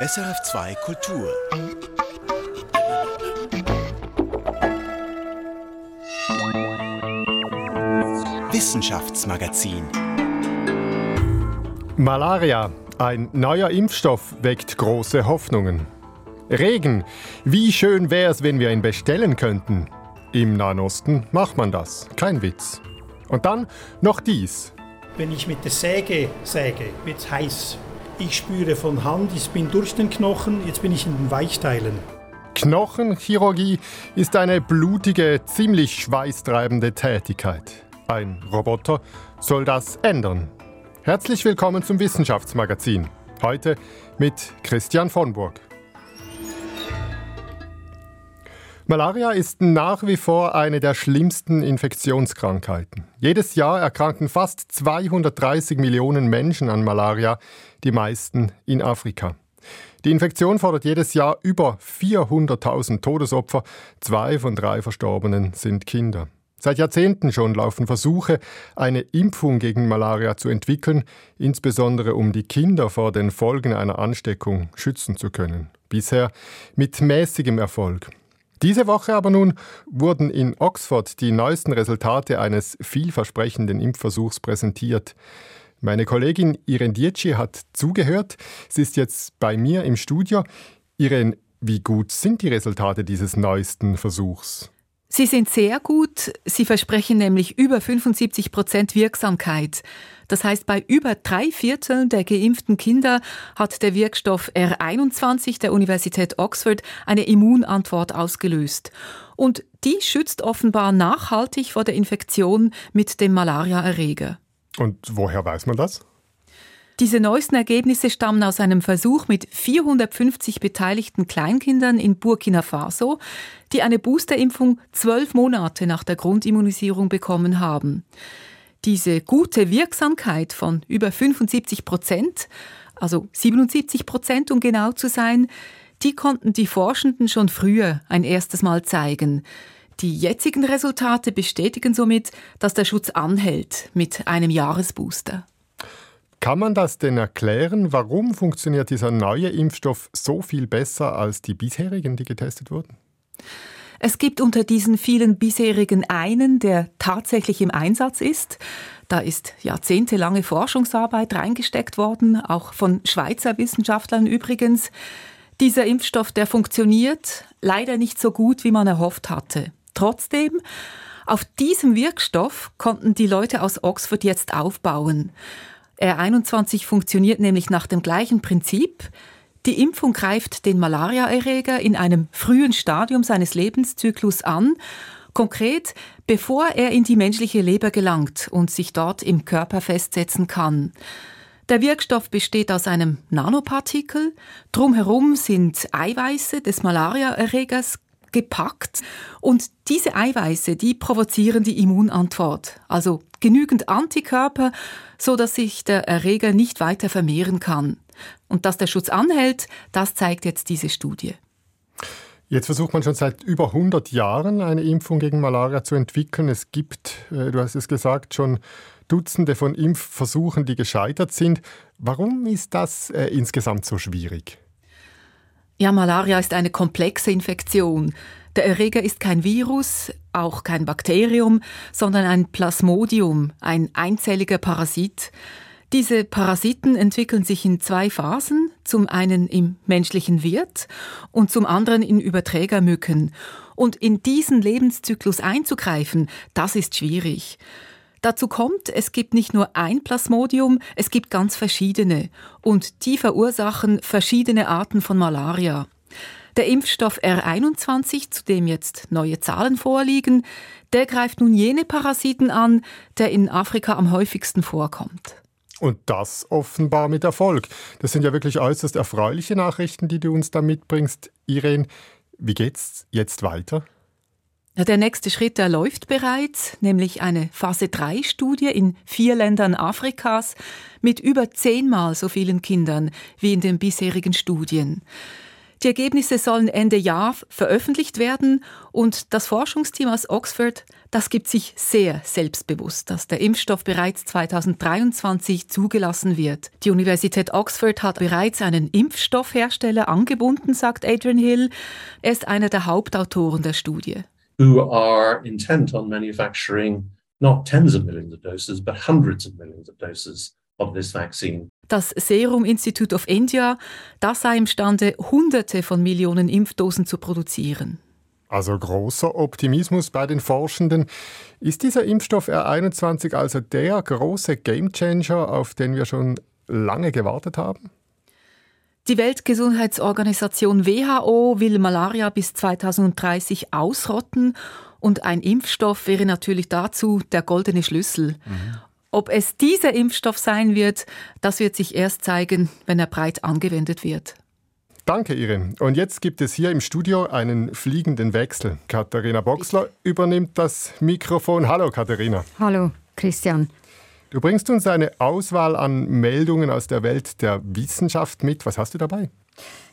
SRF2 Kultur. Wissenschaftsmagazin. Malaria. Ein neuer Impfstoff weckt große Hoffnungen. Regen. Wie schön wäre es, wenn wir ihn bestellen könnten. Im Nahen Osten macht man das. Kein Witz. Und dann noch dies. Wenn ich mit der Säge säge, wird es heiß. Ich spüre von Hand, ich bin durch den Knochen, jetzt bin ich in den Weichteilen. Knochenchirurgie ist eine blutige, ziemlich schweißtreibende Tätigkeit. Ein Roboter soll das ändern. Herzlich willkommen zum Wissenschaftsmagazin. Heute mit Christian von Burg. Malaria ist nach wie vor eine der schlimmsten Infektionskrankheiten. Jedes Jahr erkranken fast 230 Millionen Menschen an Malaria, die meisten in Afrika. Die Infektion fordert jedes Jahr über 400.000 Todesopfer. Zwei von drei Verstorbenen sind Kinder. Seit Jahrzehnten schon laufen Versuche, eine Impfung gegen Malaria zu entwickeln, insbesondere um die Kinder vor den Folgen einer Ansteckung schützen zu können. Bisher mit mäßigem Erfolg. Diese Woche aber nun wurden in Oxford die neuesten Resultate eines vielversprechenden Impfversuchs präsentiert. Meine Kollegin Irene Dietschi hat zugehört. Sie ist jetzt bei mir im Studio. Irene, wie gut sind die Resultate dieses neuesten Versuchs? Sie sind sehr gut. Sie versprechen nämlich über 75 Prozent Wirksamkeit. Das heißt, bei über drei Vierteln der geimpften Kinder hat der Wirkstoff R21 der Universität Oxford eine Immunantwort ausgelöst. Und die schützt offenbar nachhaltig vor der Infektion mit dem Malariaerreger. Und woher weiß man das? Diese neuesten Ergebnisse stammen aus einem Versuch mit 450 beteiligten Kleinkindern in Burkina Faso, die eine Boosterimpfung zwölf Monate nach der Grundimmunisierung bekommen haben. Diese gute Wirksamkeit von über 75 Prozent, also 77 Prozent um genau zu sein, die konnten die Forschenden schon früher ein erstes Mal zeigen. Die jetzigen Resultate bestätigen somit, dass der Schutz anhält mit einem Jahresbooster. Kann man das denn erklären? Warum funktioniert dieser neue Impfstoff so viel besser als die bisherigen, die getestet wurden? Es gibt unter diesen vielen bisherigen einen, der tatsächlich im Einsatz ist. Da ist jahrzehntelange Forschungsarbeit reingesteckt worden, auch von Schweizer Wissenschaftlern übrigens. Dieser Impfstoff, der funktioniert leider nicht so gut, wie man erhofft hatte. Trotzdem, auf diesem Wirkstoff konnten die Leute aus Oxford jetzt aufbauen. R21 funktioniert nämlich nach dem gleichen Prinzip. Die Impfung greift den Malariaerreger in einem frühen Stadium seines Lebenszyklus an, konkret bevor er in die menschliche Leber gelangt und sich dort im Körper festsetzen kann. Der Wirkstoff besteht aus einem Nanopartikel, drumherum sind Eiweiße des Malariaerregers gepackt und diese Eiweiße, die provozieren die Immunantwort, also genügend Antikörper, so dass sich der Erreger nicht weiter vermehren kann. Und dass der Schutz anhält, das zeigt jetzt diese Studie. Jetzt versucht man schon seit über 100 Jahren eine Impfung gegen Malaria zu entwickeln. Es gibt, äh, du hast es gesagt, schon Dutzende von Impfversuchen, die gescheitert sind. Warum ist das äh, insgesamt so schwierig? Ja, Malaria ist eine komplexe Infektion. Der Erreger ist kein Virus, auch kein Bakterium, sondern ein Plasmodium, ein einzelliger Parasit. Diese Parasiten entwickeln sich in zwei Phasen, zum einen im menschlichen Wirt und zum anderen in Überträgermücken. Und in diesen Lebenszyklus einzugreifen, das ist schwierig. Dazu kommt, es gibt nicht nur ein Plasmodium, es gibt ganz verschiedene und die verursachen verschiedene Arten von Malaria. Der Impfstoff R21, zu dem jetzt neue Zahlen vorliegen, der greift nun jene Parasiten an, der in Afrika am häufigsten vorkommt. Und das offenbar mit Erfolg. Das sind ja wirklich äußerst erfreuliche Nachrichten, die du uns da mitbringst. Irene, wie geht's jetzt weiter? Der nächste Schritt, der läuft bereits, nämlich eine Phase-3-Studie in vier Ländern Afrikas mit über zehnmal so vielen Kindern wie in den bisherigen Studien. Die Ergebnisse sollen Ende Jahr veröffentlicht werden und das Forschungsteam aus Oxford, das gibt sich sehr selbstbewusst, dass der Impfstoff bereits 2023 zugelassen wird. Die Universität Oxford hat bereits einen Impfstoffhersteller angebunden, sagt Adrian Hill. Er ist einer der Hauptautoren der Studie. Who are intent on manufacturing not tens of millions of doses, but hundreds of millions of doses of this vaccine. Das Serum Institute of India, das sei imstande, Hunderte von Millionen Impfdosen zu produzieren. Also großer Optimismus bei den Forschenden. Ist dieser Impfstoff R21 also der große Gamechanger, auf den wir schon lange gewartet haben? Die Weltgesundheitsorganisation WHO will Malaria bis 2030 ausrotten und ein Impfstoff wäre natürlich dazu der goldene Schlüssel. Mhm. Ob es dieser Impfstoff sein wird, das wird sich erst zeigen, wenn er breit angewendet wird. Danke, Irene. Und jetzt gibt es hier im Studio einen fliegenden Wechsel. Katharina Boxler übernimmt das Mikrofon. Hallo, Katharina. Hallo, Christian. Du bringst uns eine Auswahl an Meldungen aus der Welt der Wissenschaft mit. Was hast du dabei?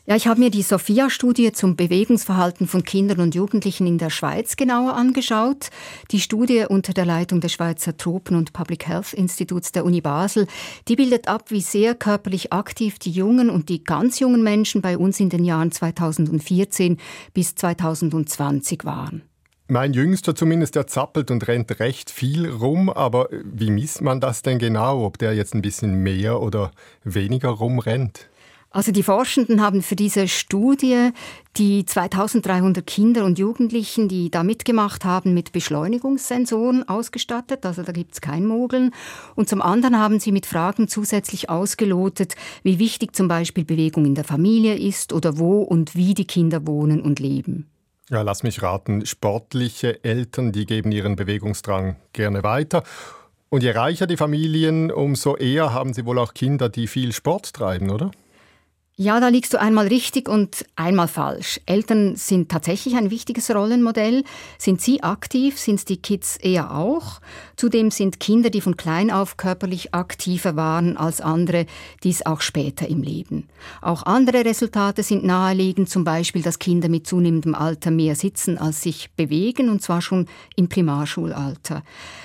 Ja, ich habe mir die Sophia-Studie zum Bewegungsverhalten von Kindern und Jugendlichen in der Schweiz genauer angeschaut. Die Studie unter der Leitung des Schweizer Tropen- und Public Health Instituts der Uni Basel, die bildet ab, wie sehr körperlich aktiv die jungen und die ganz jungen Menschen bei uns in den Jahren 2014 bis 2020 waren. Mein Jüngster zumindest, der zappelt und rennt recht viel rum, aber wie misst man das denn genau, ob der jetzt ein bisschen mehr oder weniger rumrennt? Also die Forschenden haben für diese Studie die 2300 Kinder und Jugendlichen, die da mitgemacht haben, mit Beschleunigungssensoren ausgestattet. Also da gibt es kein Mogeln. Und zum anderen haben sie mit Fragen zusätzlich ausgelotet, wie wichtig zum Beispiel Bewegung in der Familie ist oder wo und wie die Kinder wohnen und leben. Ja, lass mich raten. Sportliche Eltern, die geben ihren Bewegungsdrang gerne weiter. Und je reicher die Familien, umso eher haben sie wohl auch Kinder, die viel Sport treiben, oder? Ja, da liegst du einmal richtig und einmal falsch. Eltern sind tatsächlich ein wichtiges Rollenmodell. Sind sie aktiv, sind die Kids eher auch. Zudem sind Kinder, die von klein auf körperlich aktiver waren als andere, dies auch später im Leben. Auch andere Resultate sind naheliegend, zum Beispiel, dass Kinder mit zunehmendem Alter mehr sitzen als sich bewegen, und zwar schon im Primarschulalter.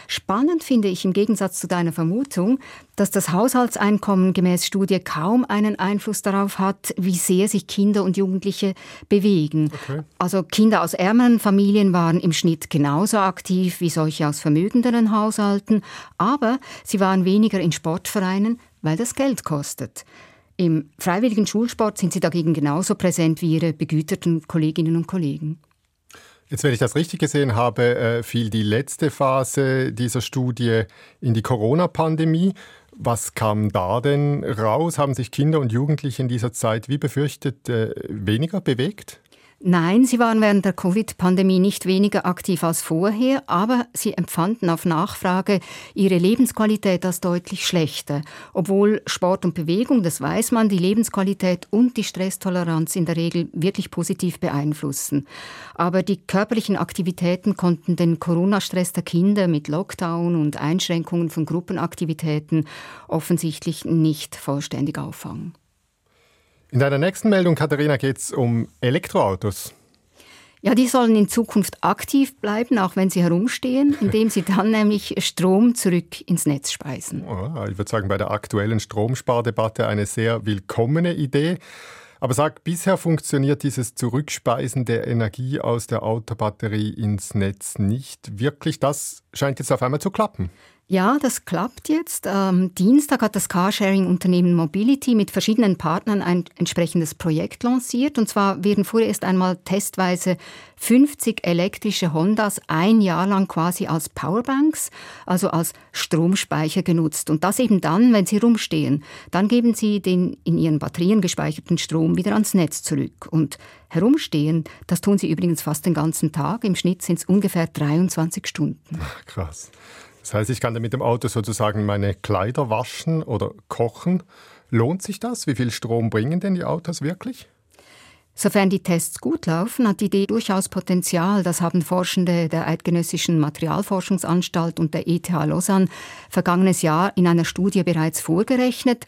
Spannend finde ich im Gegensatz zu deiner Vermutung, dass das Haushaltseinkommen gemäß Studie kaum einen Einfluss darauf hat, wie sehr sich Kinder und Jugendliche bewegen. Okay. Also Kinder aus ärmeren Familien waren im Schnitt genauso aktiv wie solche aus vermögenderen Haushalten, aber sie waren weniger in Sportvereinen, weil das Geld kostet. Im freiwilligen Schulsport sind sie dagegen genauso präsent wie ihre begüterten Kolleginnen und Kollegen. Jetzt, wenn ich das richtig gesehen habe, äh, fiel die letzte Phase dieser Studie in die Corona-Pandemie. Was kam da denn raus? Haben sich Kinder und Jugendliche in dieser Zeit, wie befürchtet, äh, weniger bewegt? Nein, sie waren während der Covid-Pandemie nicht weniger aktiv als vorher, aber sie empfanden auf Nachfrage ihre Lebensqualität als deutlich schlechter. Obwohl Sport und Bewegung, das weiß man, die Lebensqualität und die Stresstoleranz in der Regel wirklich positiv beeinflussen. Aber die körperlichen Aktivitäten konnten den Corona-Stress der Kinder mit Lockdown und Einschränkungen von Gruppenaktivitäten offensichtlich nicht vollständig auffangen. In deiner nächsten Meldung, Katharina, geht es um Elektroautos. Ja, die sollen in Zukunft aktiv bleiben, auch wenn sie herumstehen, indem sie dann nämlich Strom zurück ins Netz speisen. Oh, ich würde sagen, bei der aktuellen Stromspardebatte eine sehr willkommene Idee. Aber sag, bisher funktioniert dieses Zurückspeisen der Energie aus der Autobatterie ins Netz nicht wirklich. Das scheint jetzt auf einmal zu klappen. Ja, das klappt jetzt. Am Dienstag hat das Carsharing-Unternehmen Mobility mit verschiedenen Partnern ein entsprechendes Projekt lanciert. Und zwar werden vorerst einmal testweise 50 elektrische Hondas ein Jahr lang quasi als Powerbanks, also als Stromspeicher genutzt. Und das eben dann, wenn sie rumstehen. Dann geben sie den in ihren Batterien gespeicherten Strom wieder ans Netz zurück. Und herumstehen, das tun sie übrigens fast den ganzen Tag. Im Schnitt sind es ungefähr 23 Stunden. Ach, krass. Das heißt, ich kann dann mit dem Auto sozusagen meine Kleider waschen oder kochen. Lohnt sich das? Wie viel Strom bringen denn die Autos wirklich? Sofern die Tests gut laufen, hat die Idee durchaus Potenzial. Das haben Forschende der Eidgenössischen Materialforschungsanstalt und der ETH Lausanne vergangenes Jahr in einer Studie bereits vorgerechnet.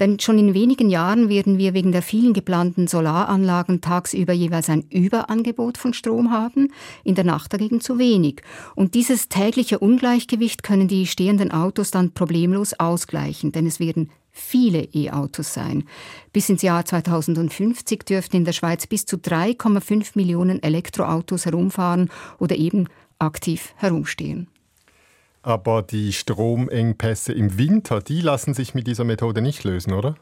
Denn schon in wenigen Jahren werden wir wegen der vielen geplanten Solaranlagen tagsüber jeweils ein Überangebot von Strom haben, in der Nacht dagegen zu wenig. Und dieses tägliche Ungleichgewicht können die stehenden Autos dann problemlos ausgleichen, denn es werden viele E-Autos sein. Bis ins Jahr 2050 dürften in der Schweiz bis zu 3,5 Millionen Elektroautos herumfahren oder eben aktiv herumstehen. Aber die Stromengpässe im Winter, die lassen sich mit dieser Methode nicht lösen, oder?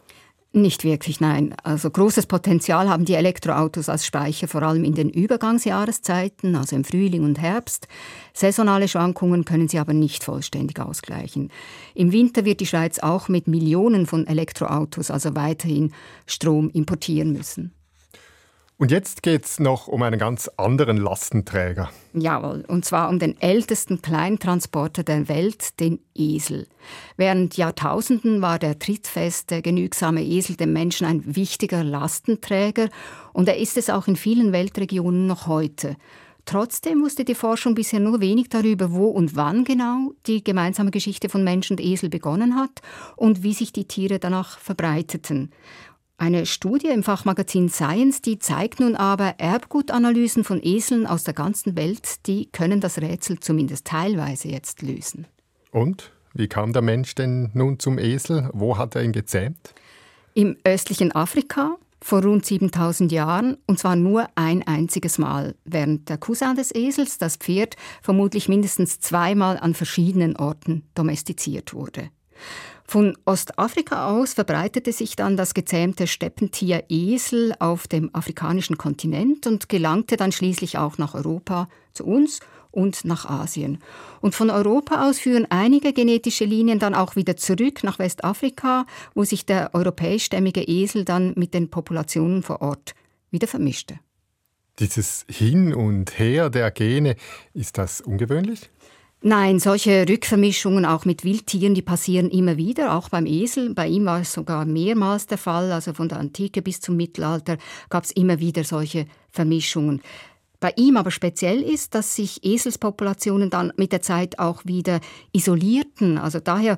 Nicht wirklich, nein. Also großes Potenzial haben die Elektroautos als Speicher, vor allem in den Übergangsjahreszeiten, also im Frühling und Herbst. Saisonale Schwankungen können sie aber nicht vollständig ausgleichen. Im Winter wird die Schweiz auch mit Millionen von Elektroautos also weiterhin Strom importieren müssen. Und jetzt geht es noch um einen ganz anderen Lastenträger. Jawohl, und zwar um den ältesten Kleintransporter der Welt, den Esel. Während Jahrtausenden war der trittfeste, genügsame Esel dem Menschen ein wichtiger Lastenträger und er ist es auch in vielen Weltregionen noch heute. Trotzdem wusste die Forschung bisher nur wenig darüber, wo und wann genau die gemeinsame Geschichte von Mensch und Esel begonnen hat und wie sich die Tiere danach verbreiteten. Eine Studie im Fachmagazin Science, die zeigt nun aber Erbgutanalysen von Eseln aus der ganzen Welt, die können das Rätsel zumindest teilweise jetzt lösen. Und? Wie kam der Mensch denn nun zum Esel? Wo hat er ihn gezähmt? Im östlichen Afrika vor rund 7000 Jahren und zwar nur ein einziges Mal, während der Cousin des Esels, das Pferd, vermutlich mindestens zweimal an verschiedenen Orten domestiziert wurde. Von Ostafrika aus verbreitete sich dann das gezähmte Steppentier Esel auf dem afrikanischen Kontinent und gelangte dann schließlich auch nach Europa, zu uns und nach Asien. Und von Europa aus führen einige genetische Linien dann auch wieder zurück nach Westafrika, wo sich der europäischstämmige Esel dann mit den Populationen vor Ort wieder vermischte. Dieses Hin und Her der Gene, ist das ungewöhnlich? Nein, solche Rückvermischungen auch mit Wildtieren, die passieren immer wieder, auch beim Esel. Bei ihm war es sogar mehrmals der Fall, also von der Antike bis zum Mittelalter gab es immer wieder solche Vermischungen. Bei ihm aber speziell ist, dass sich Eselspopulationen dann mit der Zeit auch wieder isolierten. Also daher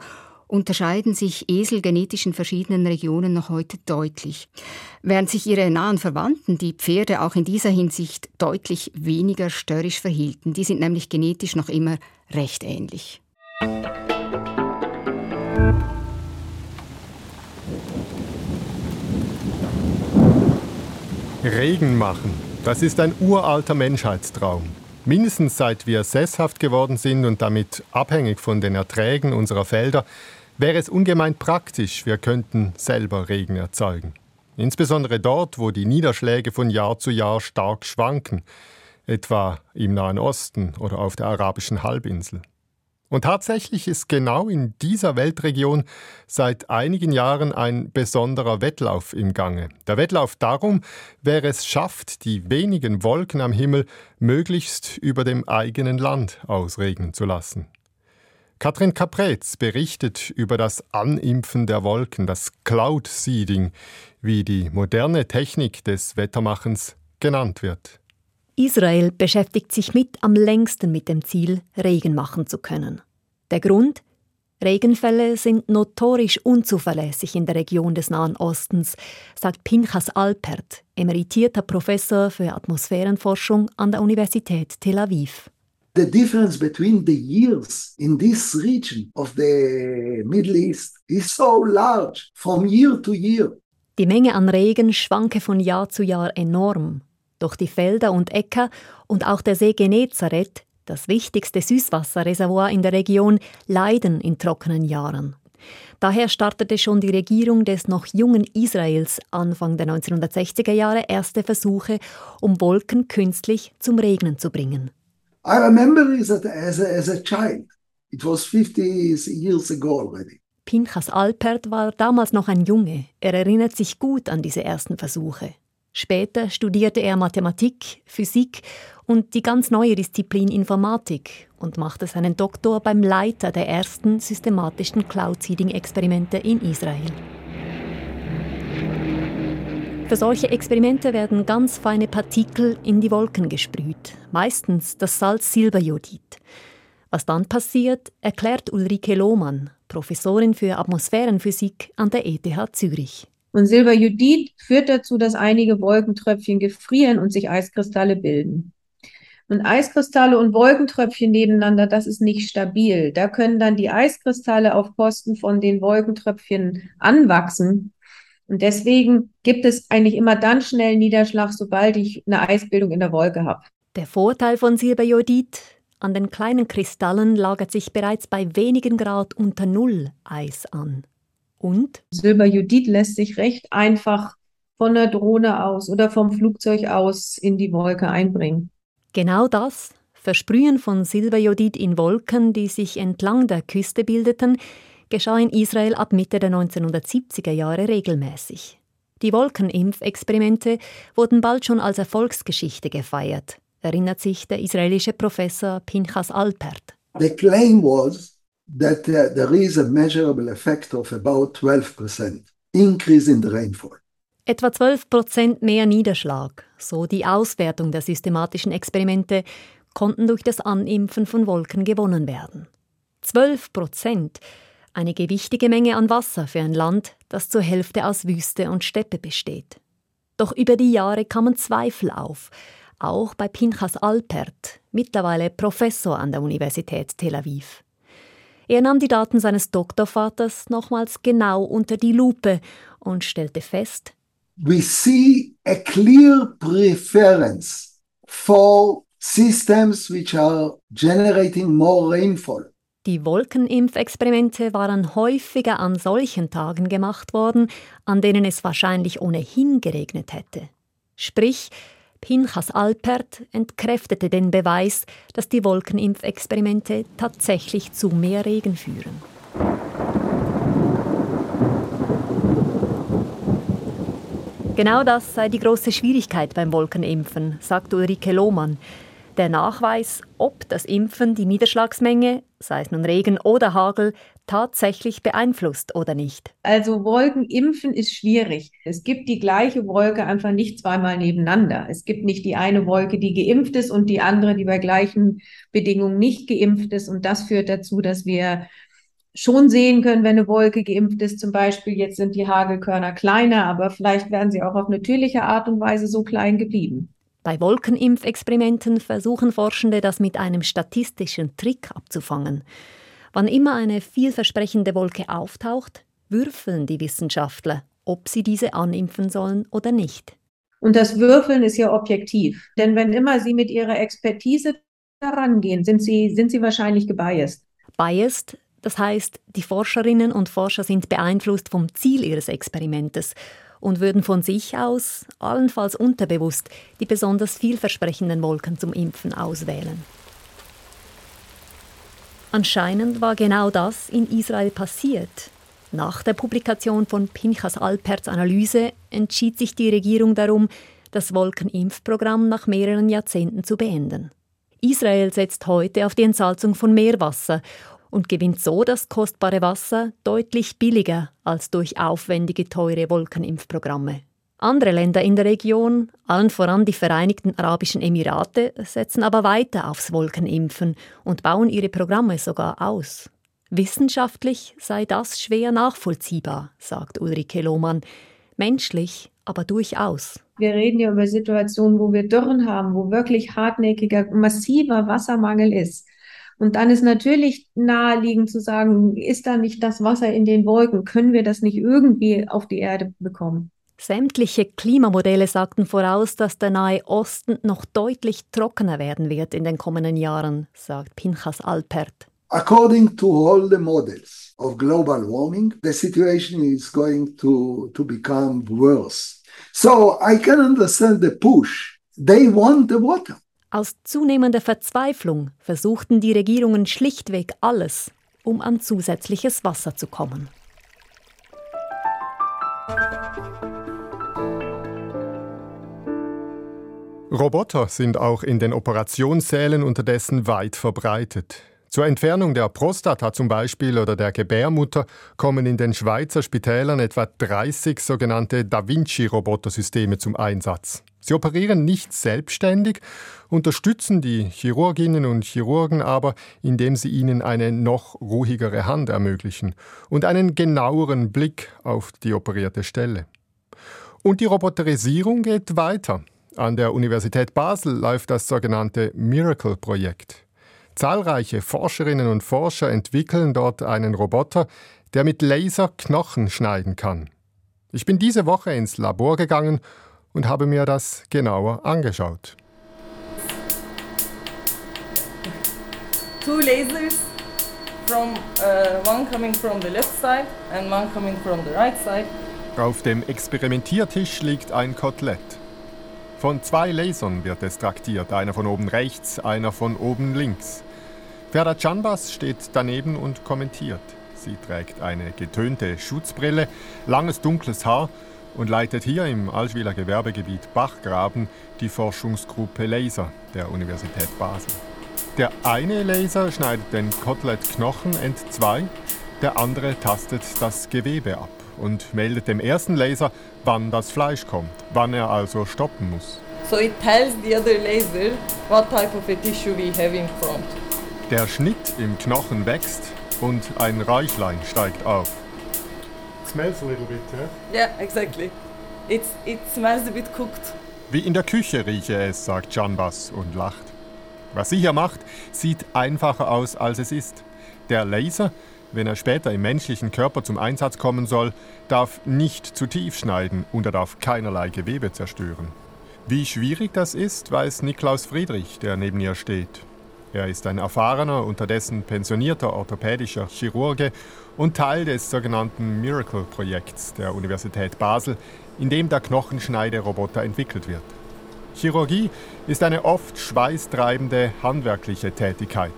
unterscheiden sich Esel genetisch in verschiedenen Regionen noch heute deutlich. Während sich ihre nahen Verwandten, die Pferde, auch in dieser Hinsicht deutlich weniger störrisch verhielten. Die sind nämlich genetisch noch immer recht ähnlich. Regen machen, das ist ein uralter Menschheitstraum. Mindestens seit wir sesshaft geworden sind und damit abhängig von den Erträgen unserer Felder, wäre es ungemein praktisch, wir könnten selber Regen erzeugen. Insbesondere dort, wo die Niederschläge von Jahr zu Jahr stark schwanken, etwa im Nahen Osten oder auf der arabischen Halbinsel. Und tatsächlich ist genau in dieser Weltregion seit einigen Jahren ein besonderer Wettlauf im Gange. Der Wettlauf darum, wer es schafft, die wenigen Wolken am Himmel möglichst über dem eigenen Land ausregnen zu lassen. Katrin Kapretz berichtet über das Animpfen der Wolken, das Cloud Seeding, wie die moderne Technik des Wettermachens genannt wird. Israel beschäftigt sich mit am längsten mit dem Ziel, Regen machen zu können. Der Grund? Regenfälle sind notorisch unzuverlässig in der Region des Nahen Ostens, sagt Pinchas Alpert, emeritierter Professor für Atmosphärenforschung an der Universität Tel Aviv the difference between the years in this region of the Middle East is so large from year to year. Die Menge an Regen schwanke von Jahr zu Jahr enorm. Doch die Felder und Äcker und auch der See Genezareth, das wichtigste Süßwasserreservoir in der Region, leiden in trockenen Jahren. Daher startete schon die Regierung des noch jungen Israels Anfang der 1960er Jahre erste Versuche, um Wolken künstlich zum Regnen zu bringen. I remember it as a, as a child. It was 50 years ago already. Pinchas Alpert war damals noch ein Junge. Er erinnert sich gut an diese ersten Versuche. Später studierte er Mathematik, Physik und die ganz neue Disziplin Informatik und machte seinen Doktor beim Leiter der ersten systematischen Cloud-Seeding-Experimente in Israel. Für solche Experimente werden ganz feine Partikel in die Wolken gesprüht, meistens das Salz Silberjodid. Was dann passiert, erklärt Ulrike Lohmann, Professorin für Atmosphärenphysik an der ETH Zürich. Und Silberjodid führt dazu, dass einige Wolkentröpfchen gefrieren und sich Eiskristalle bilden. Und Eiskristalle und Wolkentröpfchen nebeneinander, das ist nicht stabil. Da können dann die Eiskristalle auf Kosten von den Wolkentröpfchen anwachsen. Und deswegen gibt es eigentlich immer dann schnell Niederschlag, sobald ich eine Eisbildung in der Wolke habe. Der Vorteil von Silberjodid, an den kleinen Kristallen lagert sich bereits bei wenigen Grad unter Null Eis an. Und? Silberjodid lässt sich recht einfach von der Drohne aus oder vom Flugzeug aus in die Wolke einbringen. Genau das, Versprühen von Silberjodid in Wolken, die sich entlang der Küste bildeten, geschah in Israel ab Mitte der 1970er Jahre regelmäßig. Die Wolkenimpfexperimente wurden bald schon als Erfolgsgeschichte gefeiert, erinnert sich der israelische Professor Pinchas Alpert. The claim was that uh, there is a measurable effect of about 12% increase in the rainfall. Etwa 12 Prozent mehr Niederschlag, so die Auswertung der systematischen Experimente, konnten durch das Animpfen von Wolken gewonnen werden. 12 Prozent, eine gewichtige Menge an Wasser für ein Land, das zur Hälfte aus Wüste und Steppe besteht. Doch über die Jahre kamen Zweifel auf, auch bei Pinchas Alpert, mittlerweile Professor an der Universität Tel Aviv. Er nahm die Daten seines Doktorvaters nochmals genau unter die Lupe und stellte fest, we see a clear preference for systems which are generating more rainfall. Die Wolkenimpfexperimente waren häufiger an solchen Tagen gemacht worden, an denen es wahrscheinlich ohnehin geregnet hätte. Sprich, Pinchas Alpert entkräftete den Beweis, dass die Wolkenimpfexperimente tatsächlich zu mehr Regen führen. Genau das sei die große Schwierigkeit beim Wolkenimpfen, sagt Ulrike Lohmann. Der Nachweis, ob das Impfen die Niederschlagsmenge, sei es nun Regen oder Hagel, tatsächlich beeinflusst oder nicht. Also Wolkenimpfen ist schwierig. Es gibt die gleiche Wolke einfach nicht zweimal nebeneinander. Es gibt nicht die eine Wolke, die geimpft ist und die andere, die bei gleichen Bedingungen nicht geimpft ist. Und das führt dazu, dass wir schon sehen können, wenn eine Wolke geimpft ist. Zum Beispiel, jetzt sind die Hagelkörner kleiner, aber vielleicht werden sie auch auf natürliche Art und Weise so klein geblieben. Bei Wolkenimpfexperimenten versuchen Forschende, das mit einem statistischen Trick abzufangen. Wann immer eine vielversprechende Wolke auftaucht, würfeln die Wissenschaftler, ob sie diese animpfen sollen oder nicht. Und das Würfeln ist ja objektiv. Denn wenn immer Sie mit Ihrer Expertise herangehen, sind Sie, sind Sie wahrscheinlich gebiased. Biased das heißt, die Forscherinnen und Forscher sind beeinflusst vom Ziel ihres Experimentes und würden von sich aus, allenfalls unterbewusst, die besonders vielversprechenden Wolken zum Impfen auswählen. Anscheinend war genau das in Israel passiert. Nach der Publikation von Pinchas Alperts Analyse entschied sich die Regierung darum, das Wolkenimpfprogramm nach mehreren Jahrzehnten zu beenden. Israel setzt heute auf die Entsalzung von Meerwasser und gewinnt so das kostbare Wasser deutlich billiger als durch aufwendige, teure Wolkenimpfprogramme. Andere Länder in der Region, allen voran die Vereinigten Arabischen Emirate, setzen aber weiter aufs Wolkenimpfen und bauen ihre Programme sogar aus. Wissenschaftlich sei das schwer nachvollziehbar, sagt Ulrike Lohmann. Menschlich aber durchaus. Wir reden ja über Situationen, wo wir Dürren haben, wo wirklich hartnäckiger, massiver Wassermangel ist. Und dann ist natürlich naheliegend zu sagen, ist da nicht das Wasser in den Wolken? Können wir das nicht irgendwie auf die Erde bekommen? Sämtliche Klimamodelle sagten voraus, dass der Nahe Osten noch deutlich trockener werden wird in den kommenden Jahren, sagt Pinchas Alpert. According to all the models of global warming, the situation is going to, to become worse. So I can understand the push. They want the water. Aus zunehmender Verzweiflung versuchten die Regierungen schlichtweg alles, um an zusätzliches Wasser zu kommen. Roboter sind auch in den Operationssälen unterdessen weit verbreitet. Zur Entfernung der Prostata zum Beispiel oder der Gebärmutter kommen in den Schweizer Spitälern etwa 30 sogenannte Da Vinci-Robotersysteme zum Einsatz. Sie operieren nicht selbstständig, unterstützen die Chirurginnen und Chirurgen aber, indem sie ihnen eine noch ruhigere Hand ermöglichen und einen genaueren Blick auf die operierte Stelle. Und die Roboterisierung geht weiter. An der Universität Basel läuft das sogenannte Miracle-Projekt. Zahlreiche Forscherinnen und Forscher entwickeln dort einen Roboter, der mit Laser Knochen schneiden kann. Ich bin diese Woche ins Labor gegangen und habe mir das genauer angeschaut. Two lasers, from uh, one coming from the left side and one coming from the right side. Auf dem Experimentiertisch liegt ein Kotelett. Von zwei Lasern wird es traktiert, einer von oben rechts, einer von oben links. Ferda Canbas steht daneben und kommentiert. Sie trägt eine getönte Schutzbrille, langes dunkles Haar und leitet hier im Allschwiler Gewerbegebiet Bachgraben die Forschungsgruppe Laser der Universität Basel. Der eine Laser schneidet den Kotelettknochen entzwei, der andere tastet das Gewebe ab und meldet dem ersten Laser, wann das Fleisch kommt, wann er also stoppen muss. So it tells the other laser what type of a tissue we have in front. Der Schnitt im Knochen wächst und ein Räuchlein steigt auf. It smells a little bit, yeah? Yeah, exactly. It's, it smells a bit cooked. Wie in der Küche rieche es, sagt Canbas und lacht. Was sie hier macht, sieht einfacher aus, als es ist. Der Laser, wenn er später im menschlichen Körper zum Einsatz kommen soll, darf nicht zu tief schneiden und er darf keinerlei Gewebe zerstören. Wie schwierig das ist, weiß Niklaus Friedrich, der neben ihr steht. Er ist ein erfahrener, unterdessen pensionierter orthopädischer Chirurge und Teil des sogenannten Miracle-Projekts der Universität Basel, in dem der Knochenschneideroboter entwickelt wird. Chirurgie ist eine oft schweißtreibende handwerkliche Tätigkeit.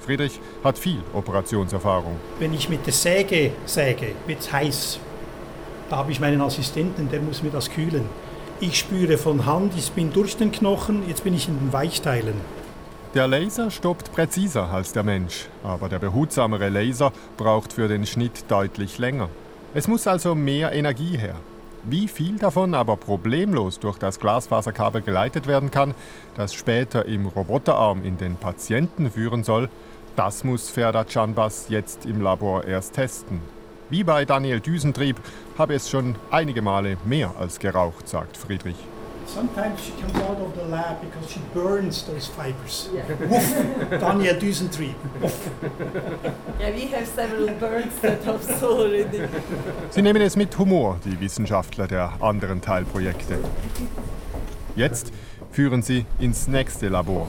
Friedrich hat viel Operationserfahrung. Wenn ich mit der Säge säge, wird es heiß. Da habe ich meinen Assistenten, der muss mir das kühlen. Ich spüre von Hand, ich bin durch den Knochen, jetzt bin ich in den Weichteilen. Der Laser stoppt präziser als der Mensch, aber der behutsamere Laser braucht für den Schnitt deutlich länger. Es muss also mehr Energie her. Wie viel davon aber problemlos durch das Glasfaserkabel geleitet werden kann, das später im Roboterarm in den Patienten führen soll, das muss Ferda Canbas jetzt im Labor erst testen. Wie bei Daniel Düsentrieb habe es schon einige Male mehr als geraucht, sagt Friedrich. Sometimes she comes out of the lab because she burns those fibers. Yeah. Woof, Daniel Düsentrieb. Yeah, we have several burns that have already. Sie nehmen es mit Humor, die Wissenschaftler der anderen Teilprojekte. Jetzt führen sie ins nächste Labor.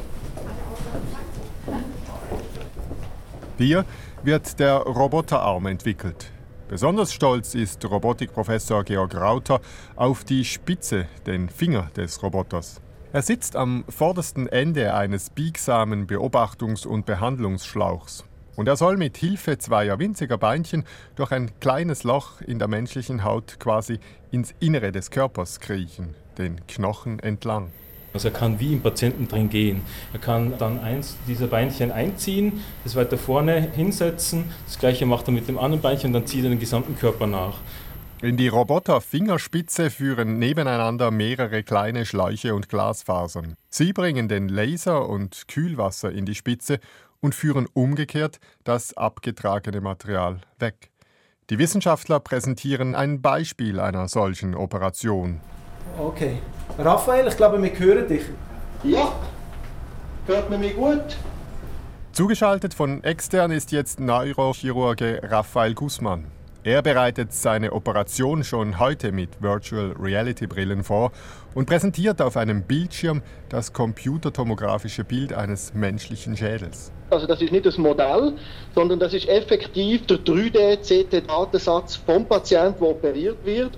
Hier wird der Roboterarm entwickelt. Besonders stolz ist Robotikprofessor Georg Rauter auf die Spitze, den Finger des Roboters. Er sitzt am vordersten Ende eines biegsamen Beobachtungs- und Behandlungsschlauchs. Und er soll mit Hilfe zweier winziger Beinchen durch ein kleines Loch in der menschlichen Haut quasi ins Innere des Körpers kriechen, den Knochen entlang. Also er kann wie im Patienten drin gehen. Er kann dann eins dieser Beinchen einziehen, das weiter vorne hinsetzen. Das gleiche macht er mit dem anderen Beinchen und dann zieht er den gesamten Körper nach. In die Roboter-Fingerspitze führen nebeneinander mehrere kleine Schläuche und Glasfasern. Sie bringen den Laser und Kühlwasser in die Spitze und führen umgekehrt das abgetragene Material weg. Die Wissenschaftler präsentieren ein Beispiel einer solchen Operation. Okay. Raphael, ich glaube, wir hören dich. Ja, hört man mich gut? Zugeschaltet von extern ist jetzt Neurochirurge Raphael Gußmann. Er bereitet seine Operation schon heute mit Virtual Reality Brillen vor und präsentiert auf einem Bildschirm das computertomografische Bild eines menschlichen Schädels. Also das ist nicht das Modell, sondern das ist effektiv der 3D-CT-Datensatz vom Patienten, der operiert wird.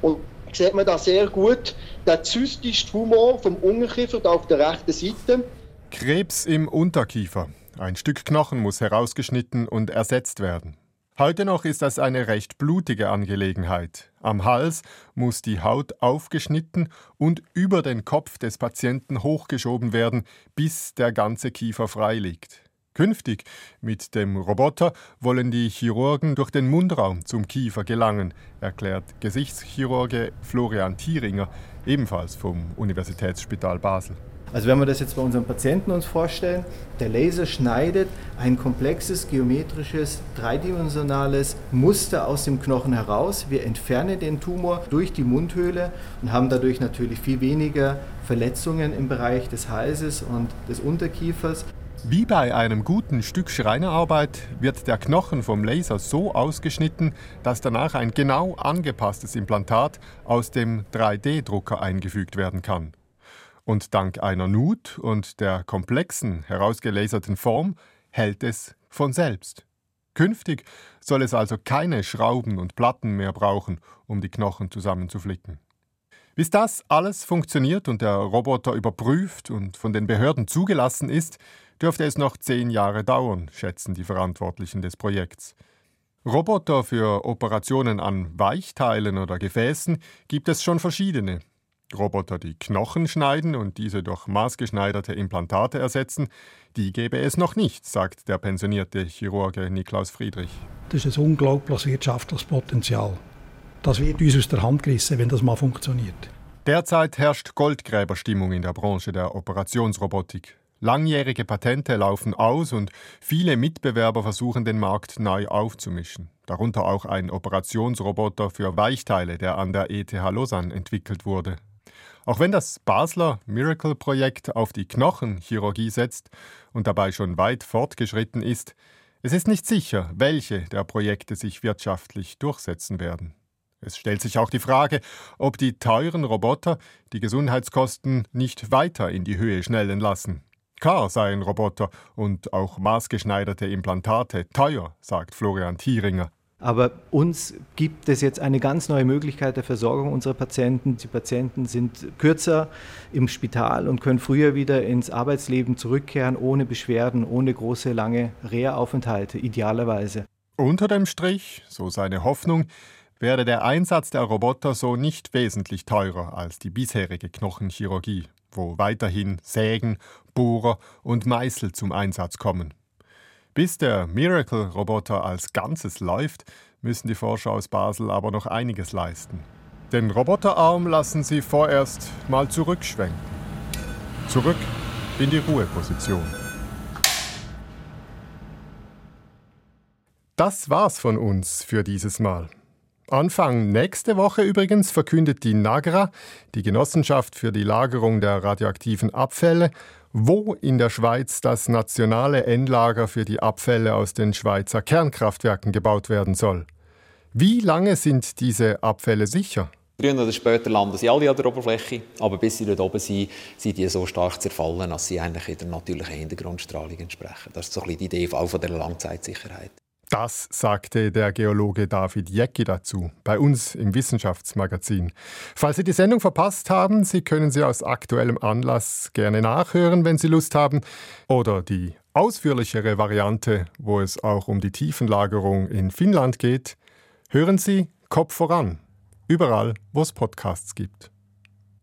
Und sieht man da sehr gut der zystische Tumor vom Unterkiefer auf der rechten Seite. Krebs im Unterkiefer. Ein Stück Knochen muss herausgeschnitten und ersetzt werden. Heute noch ist das eine recht blutige Angelegenheit. Am Hals muss die Haut aufgeschnitten und über den Kopf des Patienten hochgeschoben werden, bis der ganze Kiefer frei liegt. Künftig mit dem Roboter wollen die Chirurgen durch den Mundraum zum Kiefer gelangen, erklärt Gesichtschirurge Florian Thieringer, ebenfalls vom Universitätsspital Basel. Also wenn wir das jetzt bei unseren Patienten uns vorstellen, der Laser schneidet ein komplexes, geometrisches, dreidimensionales Muster aus dem Knochen heraus. Wir entfernen den Tumor durch die Mundhöhle und haben dadurch natürlich viel weniger Verletzungen im Bereich des Halses und des Unterkiefers. Wie bei einem guten Stück Schreinerarbeit wird der Knochen vom Laser so ausgeschnitten, dass danach ein genau angepasstes Implantat aus dem 3D-Drucker eingefügt werden kann. Und dank einer Nut und der komplexen, herausgelaserten Form hält es von selbst. Künftig soll es also keine Schrauben und Platten mehr brauchen, um die Knochen zusammenzuflicken. Bis das alles funktioniert und der Roboter überprüft und von den Behörden zugelassen ist, dürfte es noch zehn Jahre dauern, schätzen die Verantwortlichen des Projekts. Roboter für Operationen an Weichteilen oder Gefäßen gibt es schon verschiedene. Roboter, die Knochen schneiden und diese durch maßgeschneiderte Implantate ersetzen, die gäbe es noch nicht, sagt der pensionierte Chirurge Niklaus Friedrich. Das ist ein unglaubliches wirtschaftliches Potenzial. Das wird uns aus der Hand gerissen, wenn das mal funktioniert. Derzeit herrscht Goldgräberstimmung in der Branche der Operationsrobotik. Langjährige Patente laufen aus und viele Mitbewerber versuchen den Markt neu aufzumischen. Darunter auch ein Operationsroboter für Weichteile, der an der ETH Lausanne entwickelt wurde. Auch wenn das Basler Miracle-Projekt auf die Knochenchirurgie setzt und dabei schon weit fortgeschritten ist, es ist nicht sicher, welche der Projekte sich wirtschaftlich durchsetzen werden. Es stellt sich auch die Frage, ob die teuren Roboter die Gesundheitskosten nicht weiter in die Höhe schnellen lassen. Klar seien Roboter und auch maßgeschneiderte Implantate teuer, sagt Florian Thieringer. Aber uns gibt es jetzt eine ganz neue Möglichkeit der Versorgung unserer Patienten. Die Patienten sind kürzer im Spital und können früher wieder ins Arbeitsleben zurückkehren, ohne Beschwerden, ohne große, lange Reha-Aufenthalte, idealerweise. Unter dem Strich, so seine Hoffnung, werde der Einsatz der Roboter so nicht wesentlich teurer als die bisherige Knochenchirurgie wo weiterhin Sägen, Bohrer und Meißel zum Einsatz kommen. Bis der Miracle-Roboter als Ganzes läuft, müssen die Forscher aus Basel aber noch einiges leisten. Den Roboterarm lassen sie vorerst mal zurückschwenken. Zurück in die Ruheposition. Das war's von uns für dieses Mal. Anfang nächste Woche übrigens verkündet die NAGRA, die Genossenschaft für die Lagerung der radioaktiven Abfälle, wo in der Schweiz das nationale Endlager für die Abfälle aus den Schweizer Kernkraftwerken gebaut werden soll. Wie lange sind diese Abfälle sicher? Früher oder später landen sie alle an der Oberfläche, aber bis sie dort oben sind, sind die so stark zerfallen, dass sie eigentlich in der natürlichen Hintergrundstrahlung entsprechen. Das ist so ein bisschen die Idee von der Langzeitsicherheit. Das sagte der Geologe David Jecki dazu, bei uns im Wissenschaftsmagazin. Falls Sie die Sendung verpasst haben, Sie können sie aus aktuellem Anlass gerne nachhören, wenn Sie Lust haben. Oder die ausführlichere Variante, wo es auch um die Tiefenlagerung in Finnland geht. Hören Sie Kopf voran, überall, wo es Podcasts gibt.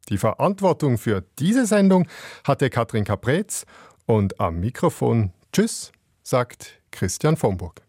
Die Verantwortung für diese Sendung hatte Katrin Kapretz und am Mikrofon Tschüss, sagt Christian Vomburg.